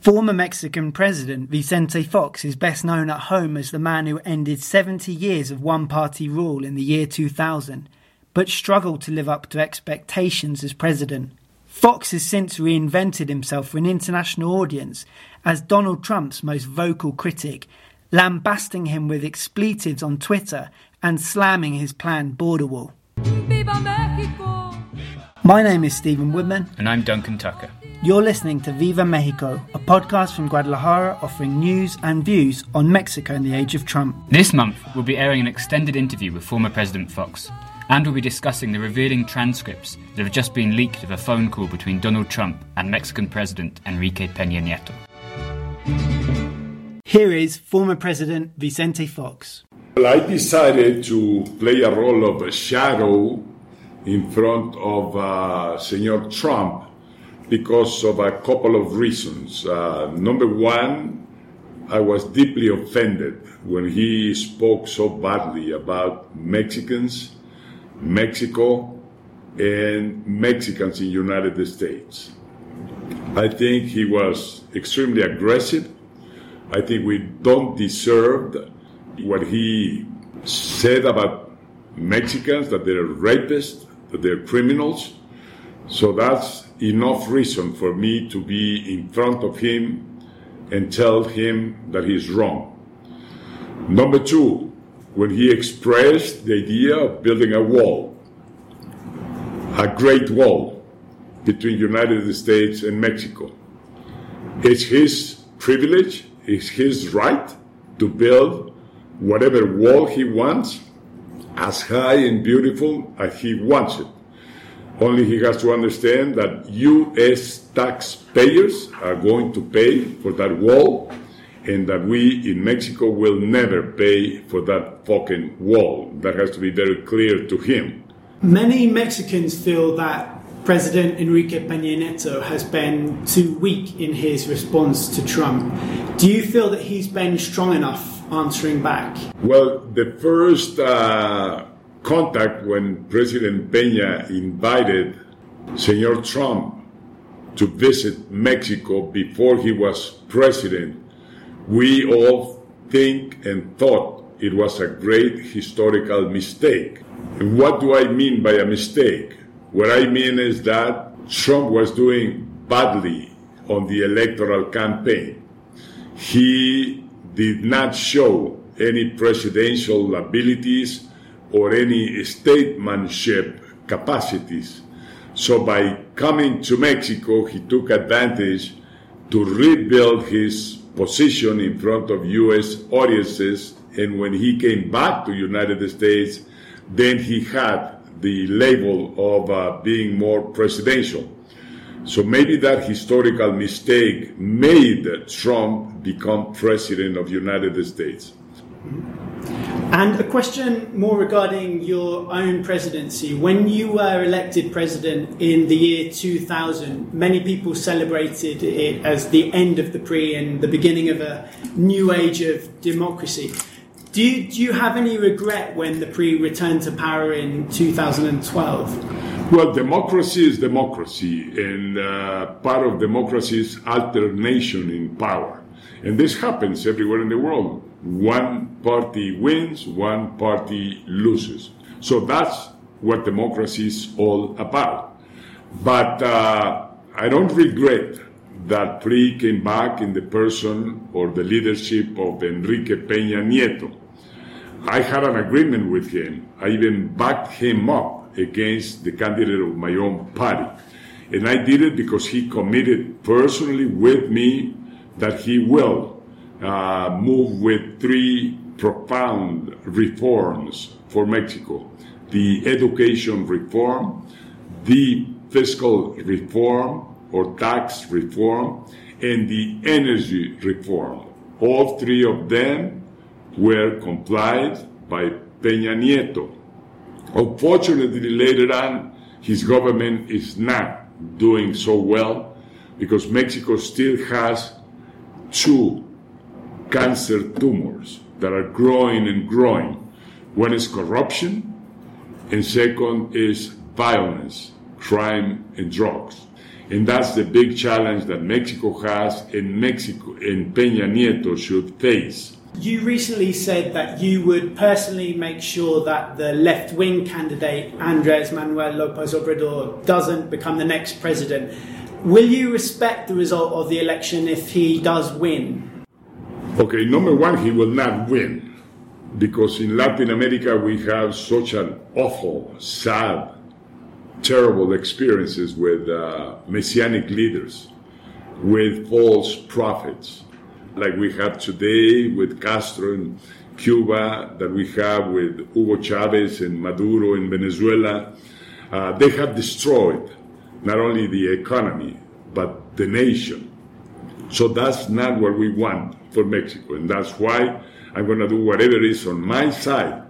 Former Mexican President Vicente Fox is best known at home as the man who ended 70 years of one party rule in the year 2000, but struggled to live up to expectations as president. Fox has since reinvented himself for an international audience as Donald Trump's most vocal critic, lambasting him with expletives on Twitter and slamming his planned border wall. My name is Stephen Woodman. And I'm Duncan Tucker. You're listening to Viva Mexico, a podcast from Guadalajara offering news and views on Mexico in the age of Trump. This month, we'll be airing an extended interview with former President Fox, and we'll be discussing the revealing transcripts that have just been leaked of a phone call between Donald Trump and Mexican President Enrique Peña Nieto. Here is former President Vicente Fox. Well, I decided to play a role of a shadow in front of uh, Senor Trump because of a couple of reasons. Uh, number one, I was deeply offended when he spoke so badly about Mexicans, Mexico, and Mexicans in United States. I think he was extremely aggressive. I think we don't deserve what he said about Mexicans, that they're rapists, that they're criminals. So that's enough reason for me to be in front of him and tell him that he's wrong. Number two, when he expressed the idea of building a wall, a great wall between United States and Mexico. It's his privilege, it's his right to build whatever wall he wants, as high and beautiful as he wants it. Only he has to understand that U.S. taxpayers are going to pay for that wall and that we in Mexico will never pay for that fucking wall. That has to be very clear to him. Many Mexicans feel that President Enrique Peña Nieto has been too weak in his response to Trump. Do you feel that he's been strong enough answering back? Well, the first uh, contact when President Peña invited Senor Trump to visit Mexico before he was president, we all think and thought it was a great historical mistake. And what do I mean by a mistake? What I mean is that Trump was doing badly on the electoral campaign. He did not show any presidential abilities or any statesmanship capacities. So by coming to Mexico, he took advantage to rebuild his position in front of U.S. audiences. And when he came back to United States, then he had the label of uh, being more presidential. So maybe that historical mistake made Trump become president of United States. And a question more regarding your own presidency. When you were elected president in the year 2000, many people celebrated it as the end of the PRI and the beginning of a new age of democracy. Do you, do you have any regret when the PRI returned to power in 2012? Well, democracy is democracy, and uh, part of democracy is alternation in power. And this happens everywhere in the world one party wins, one party loses. So that's what democracy is all about. But uh, I don't regret that PRI came back in the person or the leadership of Enrique Peña Nieto. I had an agreement with him. I even backed him up against the candidate of my own party. And I did it because he committed personally with me that he will uh, move with three profound reforms for Mexico the education reform, the fiscal reform or tax reform, and the energy reform. All three of them were complied by Peña Nieto. Unfortunately, later on, his government is not doing so well because Mexico still has two cancer tumors that are growing and growing. One is corruption, and second is violence, crime, and drugs. And that's the big challenge that Mexico has and Mexico and Peña Nieto should face. You recently said that you would personally make sure that the left wing candidate, Andres Manuel Lopez Obrador, doesn't become the next president. Will you respect the result of the election if he does win? Okay, number one, he will not win because in Latin America we have such an awful, sad, terrible experiences with uh, messianic leaders, with false prophets, like we have today with Castro in Cuba, that we have with Hugo Chavez and Maduro in Venezuela. Uh, they have destroyed not only the economy, but the nation. So that's not what we want for Mexico. And that's why I'm going to do whatever is on my side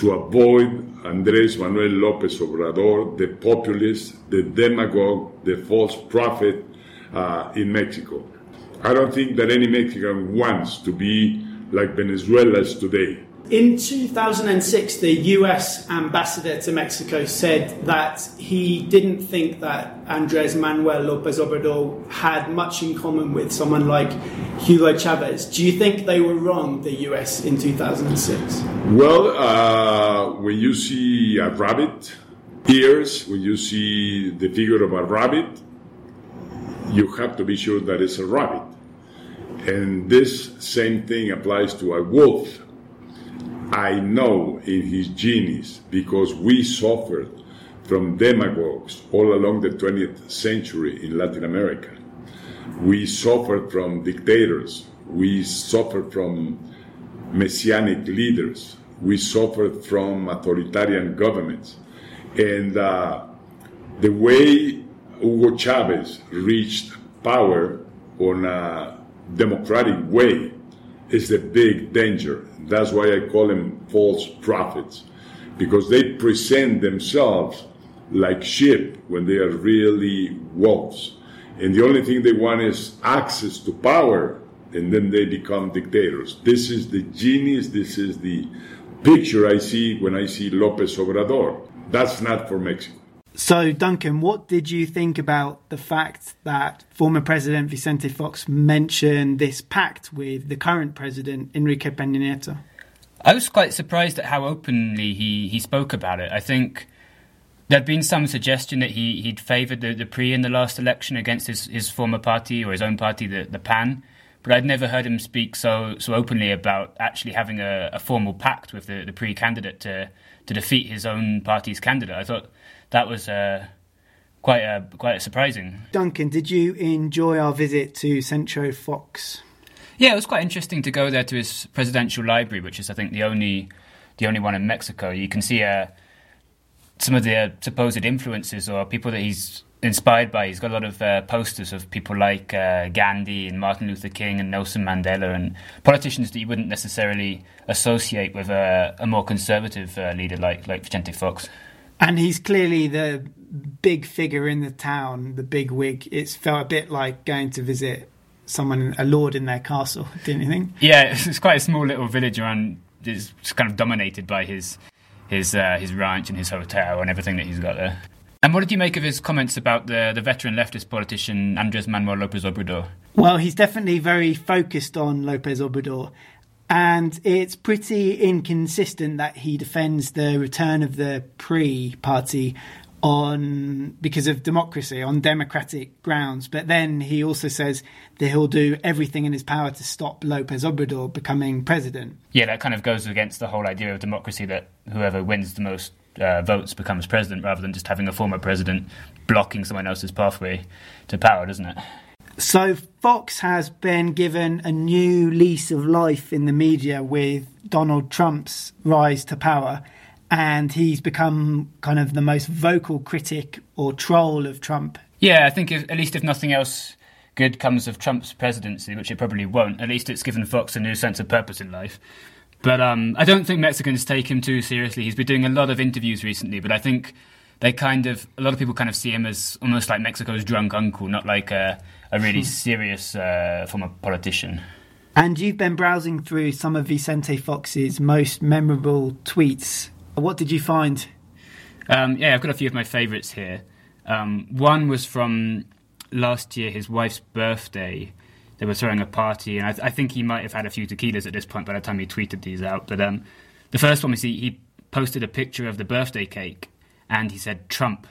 to avoid Andres Manuel Lopez Obrador, the populist, the demagogue, the false prophet uh, in Mexico. I don't think that any Mexican wants to be like Venezuela is today. In 2006, the US ambassador to Mexico said that he didn't think that Andres Manuel Lopez Obrador had much in common with someone like Hugo Chavez. Do you think they were wrong, the US, in 2006? Well, uh, when you see a rabbit ears, when you see the figure of a rabbit, you have to be sure that it's a rabbit. And this same thing applies to a wolf I know in his genius because we suffered from demagogues all along the 20th century in Latin America. We suffered from dictators. We suffered from messianic leaders. We suffered from authoritarian governments. And uh, the way Hugo Chavez reached power on a democratic way is the big danger. That's why I call them false prophets, because they present themselves like sheep when they are really wolves. And the only thing they want is access to power, and then they become dictators. This is the genius, this is the picture I see when I see Lopez Obrador. That's not for Mexico. So, Duncan, what did you think about the fact that former President Vicente Fox mentioned this pact with the current president, Enrique Peña Nieto? I was quite surprised at how openly he, he spoke about it. I think there'd been some suggestion that he, he'd favoured the, the PRI in the last election against his, his former party or his own party, the, the PAN. But I'd never heard him speak so so openly about actually having a, a formal pact with the, the PRI candidate to, to defeat his own party's candidate. I thought that was uh, quite uh, quite surprising. Duncan, did you enjoy our visit to Centro Fox? Yeah, it was quite interesting to go there to his presidential library, which is I think the only the only one in Mexico. You can see uh, some of the uh, supposed influences or people that he's inspired by. He's got a lot of uh, posters of people like uh, Gandhi and Martin Luther King and Nelson Mandela and politicians that you wouldn't necessarily associate with a, a more conservative uh, leader like like Vicente Fox. And he's clearly the big figure in the town, the big wig. It's felt a bit like going to visit someone, a lord in their castle, didn't you think? Yeah, it's quite a small little village around. It's kind of dominated by his his uh, his ranch and his hotel and everything that he's got there. And what did you make of his comments about the, the veteran leftist politician Andres Manuel Lopez Obrador? Well, he's definitely very focused on Lopez Obrador. And it's pretty inconsistent that he defends the return of the PRI party on because of democracy on democratic grounds. But then he also says that he'll do everything in his power to stop Lopez Obrador becoming president. Yeah that kind of goes against the whole idea of democracy that whoever wins the most uh, votes becomes president rather than just having a former president blocking someone else's pathway to power doesn't it so Fox has been given a new lease of life in the media with Donald Trump's rise to power, and he's become kind of the most vocal critic or troll of Trump. Yeah, I think if, at least if nothing else good comes of Trump's presidency, which it probably won't, at least it's given Fox a new sense of purpose in life. But um, I don't think Mexicans take him too seriously. He's been doing a lot of interviews recently, but I think they kind of a lot of people kind of see him as almost like Mexico's drunk uncle, not like a, a really hmm. serious uh, former politician. And you've been browsing through some of Vicente Fox's most memorable tweets. What did you find? Um, yeah, I've got a few of my favourites here. Um, one was from last year, his wife's birthday, they were throwing a party, and I, th- I, think he might have had a few tequilas at this point by the time he tweeted these out. But um, the first one was he, he posted a picture of the birthday cake, and he said, Trump,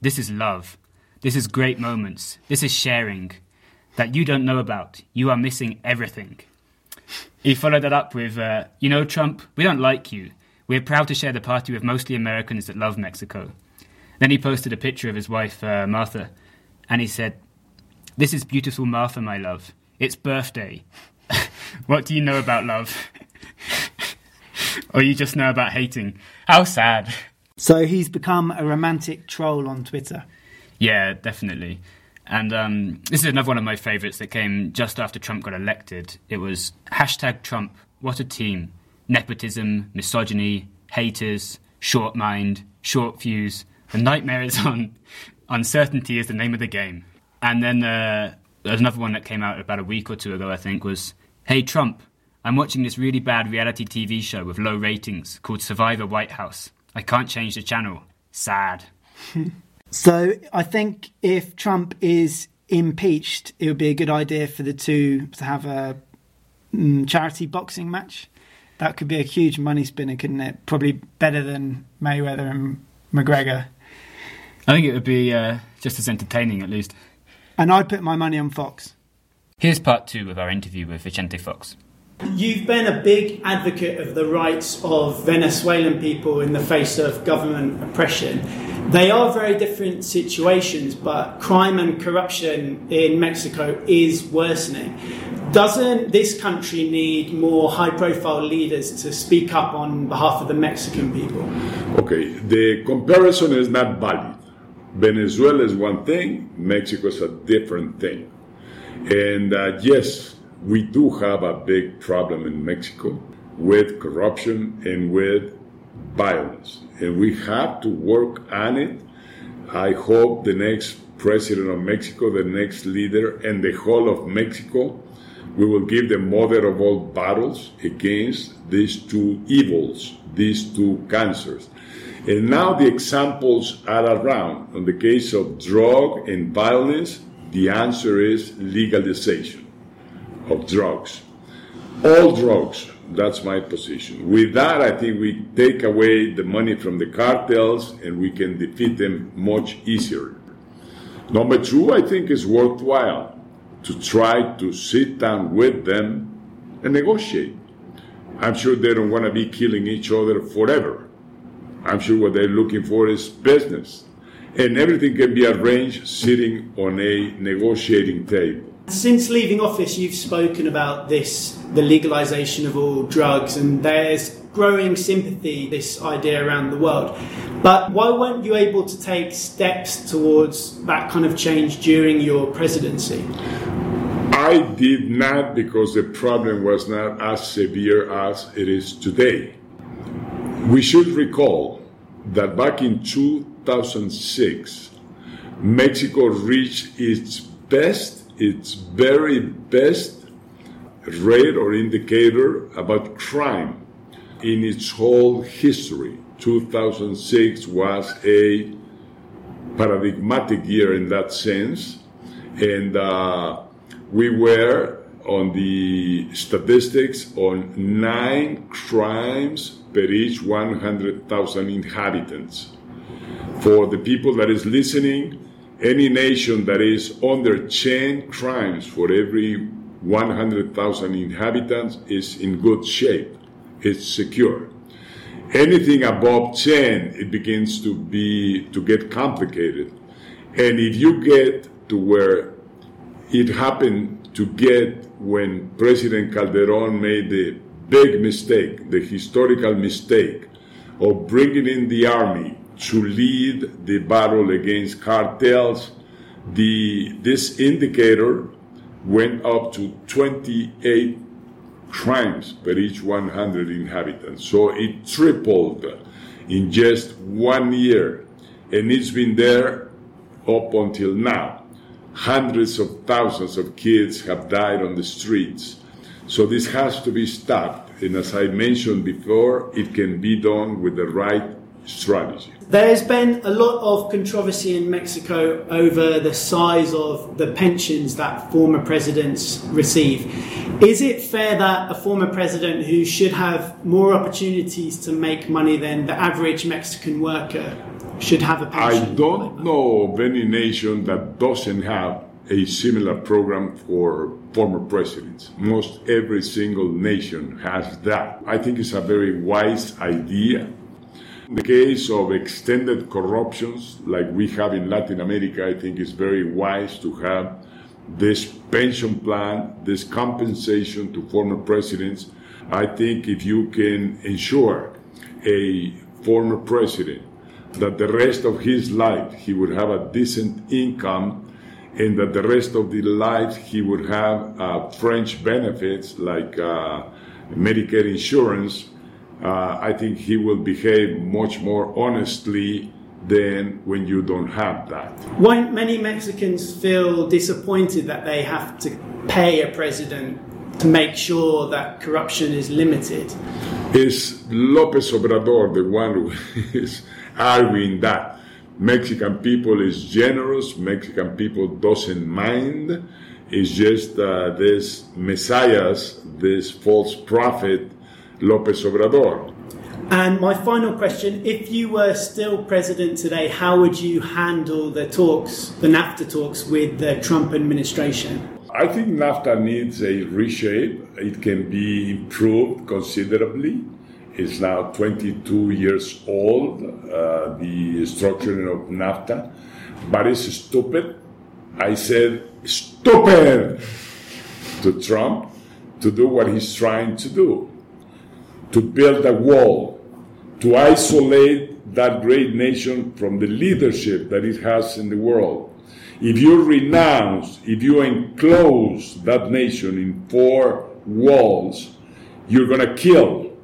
this is love. This is great moments. This is sharing that you don't know about. You are missing everything. He followed that up with, uh, You know, Trump, we don't like you. We're proud to share the party with mostly Americans that love Mexico. Then he posted a picture of his wife, uh, Martha, and he said, This is beautiful Martha, my love. It's birthday. what do you know about love? or you just know about hating? How sad. So he's become a romantic troll on Twitter. Yeah, definitely. And um, this is another one of my favourites that came just after Trump got elected. It was hashtag Trump, what a team. Nepotism, misogyny, haters, short mind, short fuse. The nightmare is on. Uncertainty is the name of the game. And then uh, there's another one that came out about a week or two ago, I think, was Hey Trump, I'm watching this really bad reality TV show with low ratings called Survivor White House. I can't change the channel. Sad. So I think if Trump is impeached, it would be a good idea for the two to have a mm, charity boxing match. That could be a huge money spinner, couldn't it? Probably better than Mayweather and McGregor. I think it would be uh, just as entertaining, at least. And I'd put my money on Fox. Here's part two of our interview with Vicente Fox. You've been a big advocate of the rights of Venezuelan people in the face of government oppression. They are very different situations, but crime and corruption in Mexico is worsening. Doesn't this country need more high profile leaders to speak up on behalf of the Mexican people? Okay, the comparison is not valid. Venezuela is one thing, Mexico is a different thing. And uh, yes, we do have a big problem in Mexico with corruption and with violence. And we have to work on it. I hope the next president of Mexico, the next leader, and the whole of Mexico, we will give the mother of all battles against these two evils, these two cancers. And now the examples are around. In the case of drug and violence, the answer is legalization of drugs. All drugs, that's my position. With that, I think we take away the money from the cartels and we can defeat them much easier. Number two, I think it's worthwhile to try to sit down with them and negotiate. I'm sure they don't want to be killing each other forever. I'm sure what they're looking for is business. And everything can be arranged sitting on a negotiating table. Since leaving office, you've spoken about this, the legalization of all drugs, and there's growing sympathy, this idea around the world. But why weren't you able to take steps towards that kind of change during your presidency? I did not because the problem was not as severe as it is today. We should recall that back in 2006, Mexico reached its best its very best rate or indicator about crime in its whole history. 2006 was a paradigmatic year in that sense, and uh, we were on the statistics on nine crimes per each 100,000 inhabitants. For the people that is listening, any nation that is under 10 crimes for every 100,000 inhabitants is in good shape. It's secure. Anything above 10, it begins to be, to get complicated. And if you get to where it happened to get when President Calderon made the big mistake, the historical mistake of bringing in the army to lead the battle against cartels. The, this indicator went up to 28 crimes per each 100 inhabitants. So it tripled in just one year. And it's been there up until now. Hundreds of thousands of kids have died on the streets. So this has to be stopped. And as I mentioned before, it can be done with the right strategy. There's been a lot of controversy in Mexico over the size of the pensions that former presidents receive. Is it fair that a former president who should have more opportunities to make money than the average Mexican worker should have a pension? I don't know of any nation that doesn't have a similar program for former presidents. Most every single nation has that. I think it's a very wise idea. In the case of extended corruptions like we have in Latin America, I think it's very wise to have this pension plan, this compensation to former presidents. I think if you can ensure a former president that the rest of his life he would have a decent income and that the rest of the life he would have uh, French benefits like uh, Medicare insurance, uh, I think he will behave much more honestly than when you don't have that. Won't many Mexicans feel disappointed that they have to pay a president to make sure that corruption is limited? Is Lopez Obrador the one who is arguing that? Mexican people is generous. Mexican people doesn't mind. It's just uh, this messiahs, this false prophet, Lopez Obrador. And my final question if you were still president today, how would you handle the talks, the NAFTA talks with the Trump administration? I think NAFTA needs a reshape. It can be improved considerably It's now 22 years old, uh, the structuring of NAFTA, but it's stupid. I said, stupid to Trump to do what he's trying to do to build a wall, to isolate that great nation from the leadership that it has in the world. If you renounce, if you enclose that nation in four walls, you're going to kill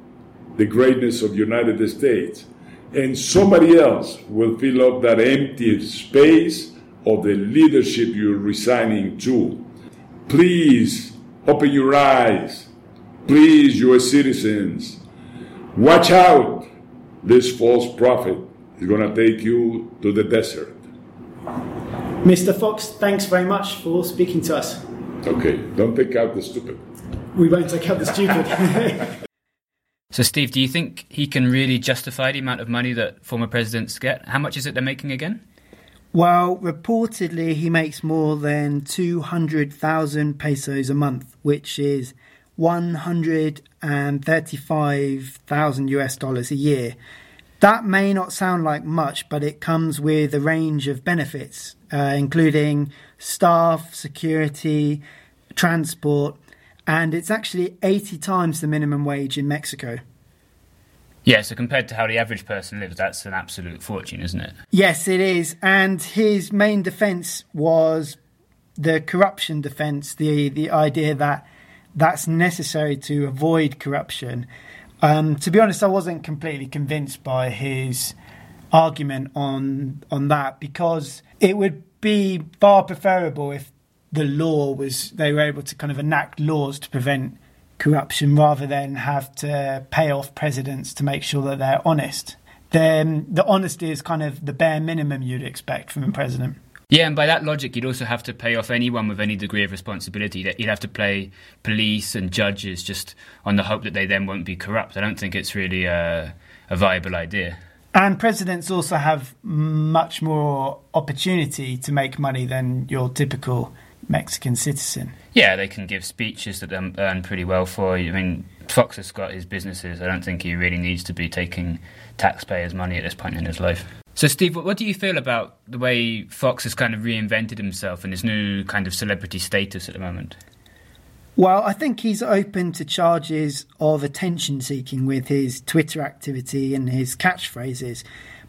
the greatness of the United States. And somebody else will fill up that empty space of the leadership you're resigning to. Please open your eyes. Please, U.S. citizens, watch out. This false prophet is going to take you to the desert. Mr. Fox, thanks very much for speaking to us. Okay, don't take out the stupid. We won't take out the stupid. So, Steve, do you think he can really justify the amount of money that former presidents get? How much is it they're making again? Well, reportedly, he makes more than 200,000 pesos a month, which is 135,000 US dollars a year. That may not sound like much, but it comes with a range of benefits, uh, including staff, security, transport, and it's actually 80 times the minimum wage in Mexico. Yeah, so compared to how the average person lives, that's an absolute fortune, isn't it? Yes, it is. And his main defense was the corruption defense, the the idea that that's necessary to avoid corruption. Um, to be honest, I wasn't completely convinced by his argument on on that because it would be far preferable if the law was they were able to kind of enact laws to prevent corruption rather than have to pay off presidents to make sure that they're honest. Then the honesty is kind of the bare minimum you'd expect from a president. Yeah, and by that logic, you'd also have to pay off anyone with any degree of responsibility. That you'd have to pay police and judges just on the hope that they then won't be corrupt. I don't think it's really a, a viable idea. And presidents also have much more opportunity to make money than your typical Mexican citizen. Yeah, they can give speeches that they earn pretty well for. I mean, Fox has got his businesses. I don't think he really needs to be taking taxpayers' money at this point in his life. So, Steve, what do you feel about the way Fox has kind of reinvented himself and his new kind of celebrity status at the moment? Well, I think he's open to charges of attention seeking with his Twitter activity and his catchphrases.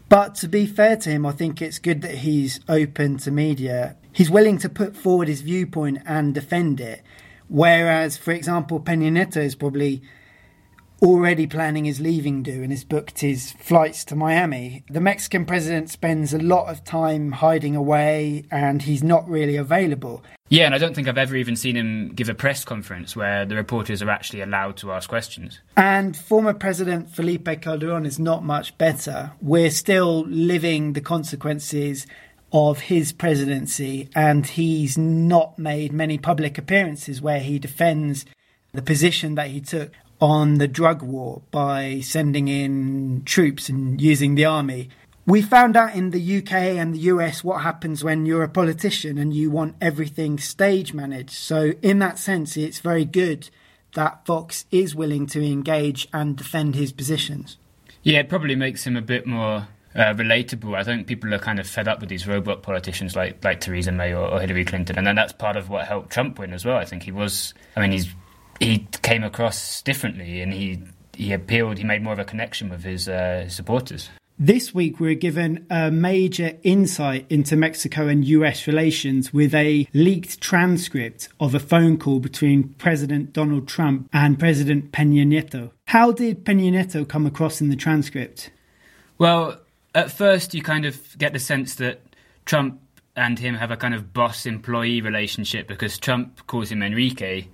But to be fair to him, I think it's good that he's open to media he's willing to put forward his viewpoint and defend it. Whereas, for example, Peña Nieto is probably already planning his leaving do and has booked his flights to Miami. The Mexican president spends a lot of time hiding away and he's not really available. Yeah, and I don't think I've ever even seen him give a press conference where the reporters are actually allowed to ask questions. And former President Felipe Calderon is not much better. We're still living the consequences of his presidency, and he's not made many public appearances where he defends the position that he took on the drug war by sending in troops and using the army. We found out in the UK and the US what happens when you're a politician and you want everything stage managed. So, in that sense, it's very good that Fox is willing to engage and defend his positions. Yeah, it probably makes him a bit more uh, relatable. I think people are kind of fed up with these robot politicians like like Theresa May or, or Hillary Clinton, and then that's part of what helped Trump win as well. I think he was. I mean, he's he came across differently, and he he appealed. He made more of a connection with his, uh, supporters. This week, we're given a major insight into Mexico and US relations with a leaked transcript of a phone call between President Donald Trump and President Peña Nieto. How did Peña Nieto come across in the transcript? Well, at first, you kind of get the sense that Trump and him have a kind of boss employee relationship because Trump calls him Enrique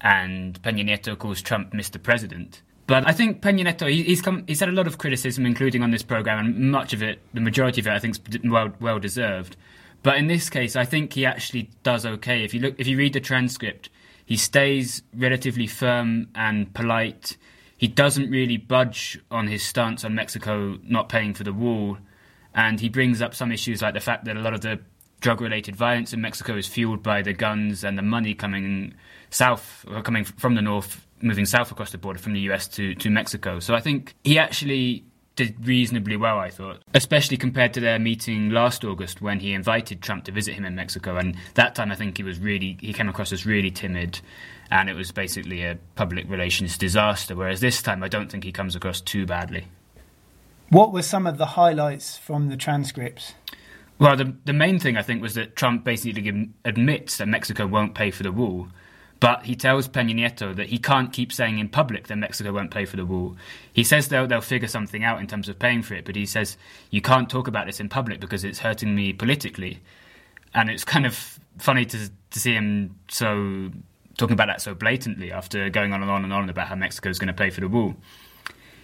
and Peña Nieto calls Trump Mr. President. But I think Peña Nieto, he's come, he's had a lot of criticism, including on this program, and much of it, the majority of it, I think, is well, well deserved. But in this case, I think he actually does okay. If you look, if you read the transcript, he stays relatively firm and polite. He doesn't really budge on his stance on Mexico not paying for the wall, and he brings up some issues like the fact that a lot of the drug-related violence in Mexico is fueled by the guns and the money coming south, or coming from the north moving south across the border from the US to, to Mexico. So I think he actually did reasonably well, I thought, especially compared to their meeting last August when he invited Trump to visit him in Mexico. And that time I think he was really, he came across as really timid and it was basically a public relations disaster. Whereas this time I don't think he comes across too badly. What were some of the highlights from the transcripts? Well, the, the main thing I think was that Trump basically admits that Mexico won't pay for the wall but he tells Peña Nieto that he can't keep saying in public that Mexico won't pay for the wall. He says they'll, they'll figure something out in terms of paying for it, but he says, you can't talk about this in public because it's hurting me politically. And it's kind of funny to, to see him so talking about that so blatantly after going on and on and on about how Mexico is going to pay for the wall.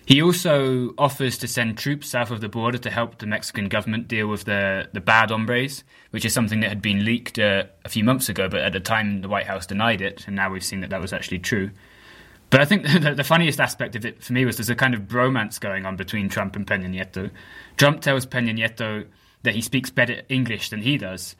He also offers to send troops south of the border to help the Mexican government deal with the, the bad hombres, which is something that had been leaked uh, a few months ago, but at the time the White House denied it, and now we've seen that that was actually true. But I think the, the funniest aspect of it for me was there's a kind of bromance going on between Trump and Peña Nieto. Trump tells Peña Nieto that he speaks better English than he does,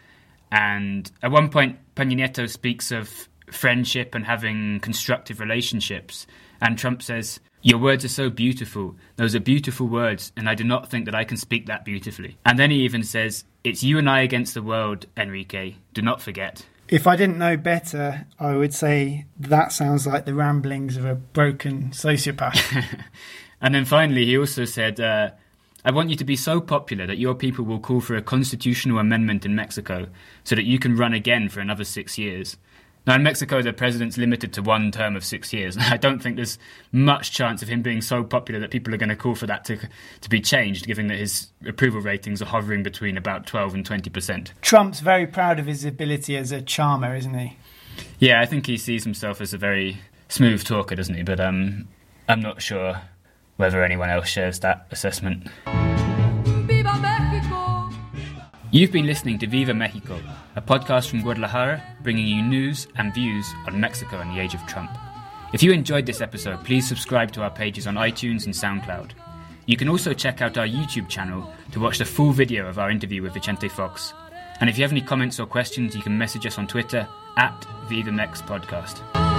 and at one point Peña Nieto speaks of friendship and having constructive relationships, and Trump says, your words are so beautiful. Those are beautiful words, and I do not think that I can speak that beautifully. And then he even says, It's you and I against the world, Enrique. Do not forget. If I didn't know better, I would say that sounds like the ramblings of a broken sociopath. and then finally, he also said, uh, I want you to be so popular that your people will call for a constitutional amendment in Mexico so that you can run again for another six years. Now, in Mexico, the president's limited to one term of six years. I don't think there's much chance of him being so popular that people are going to call for that to, to be changed, given that his approval ratings are hovering between about 12 and 20%. Trump's very proud of his ability as a charmer, isn't he? Yeah, I think he sees himself as a very smooth talker, doesn't he? But um, I'm not sure whether anyone else shares that assessment. You've been listening to Viva Mexico, a podcast from Guadalajara bringing you news and views on Mexico and the age of Trump. If you enjoyed this episode, please subscribe to our pages on iTunes and SoundCloud. You can also check out our YouTube channel to watch the full video of our interview with Vicente Fox. And if you have any comments or questions, you can message us on Twitter at VivaMex Podcast.